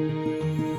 Música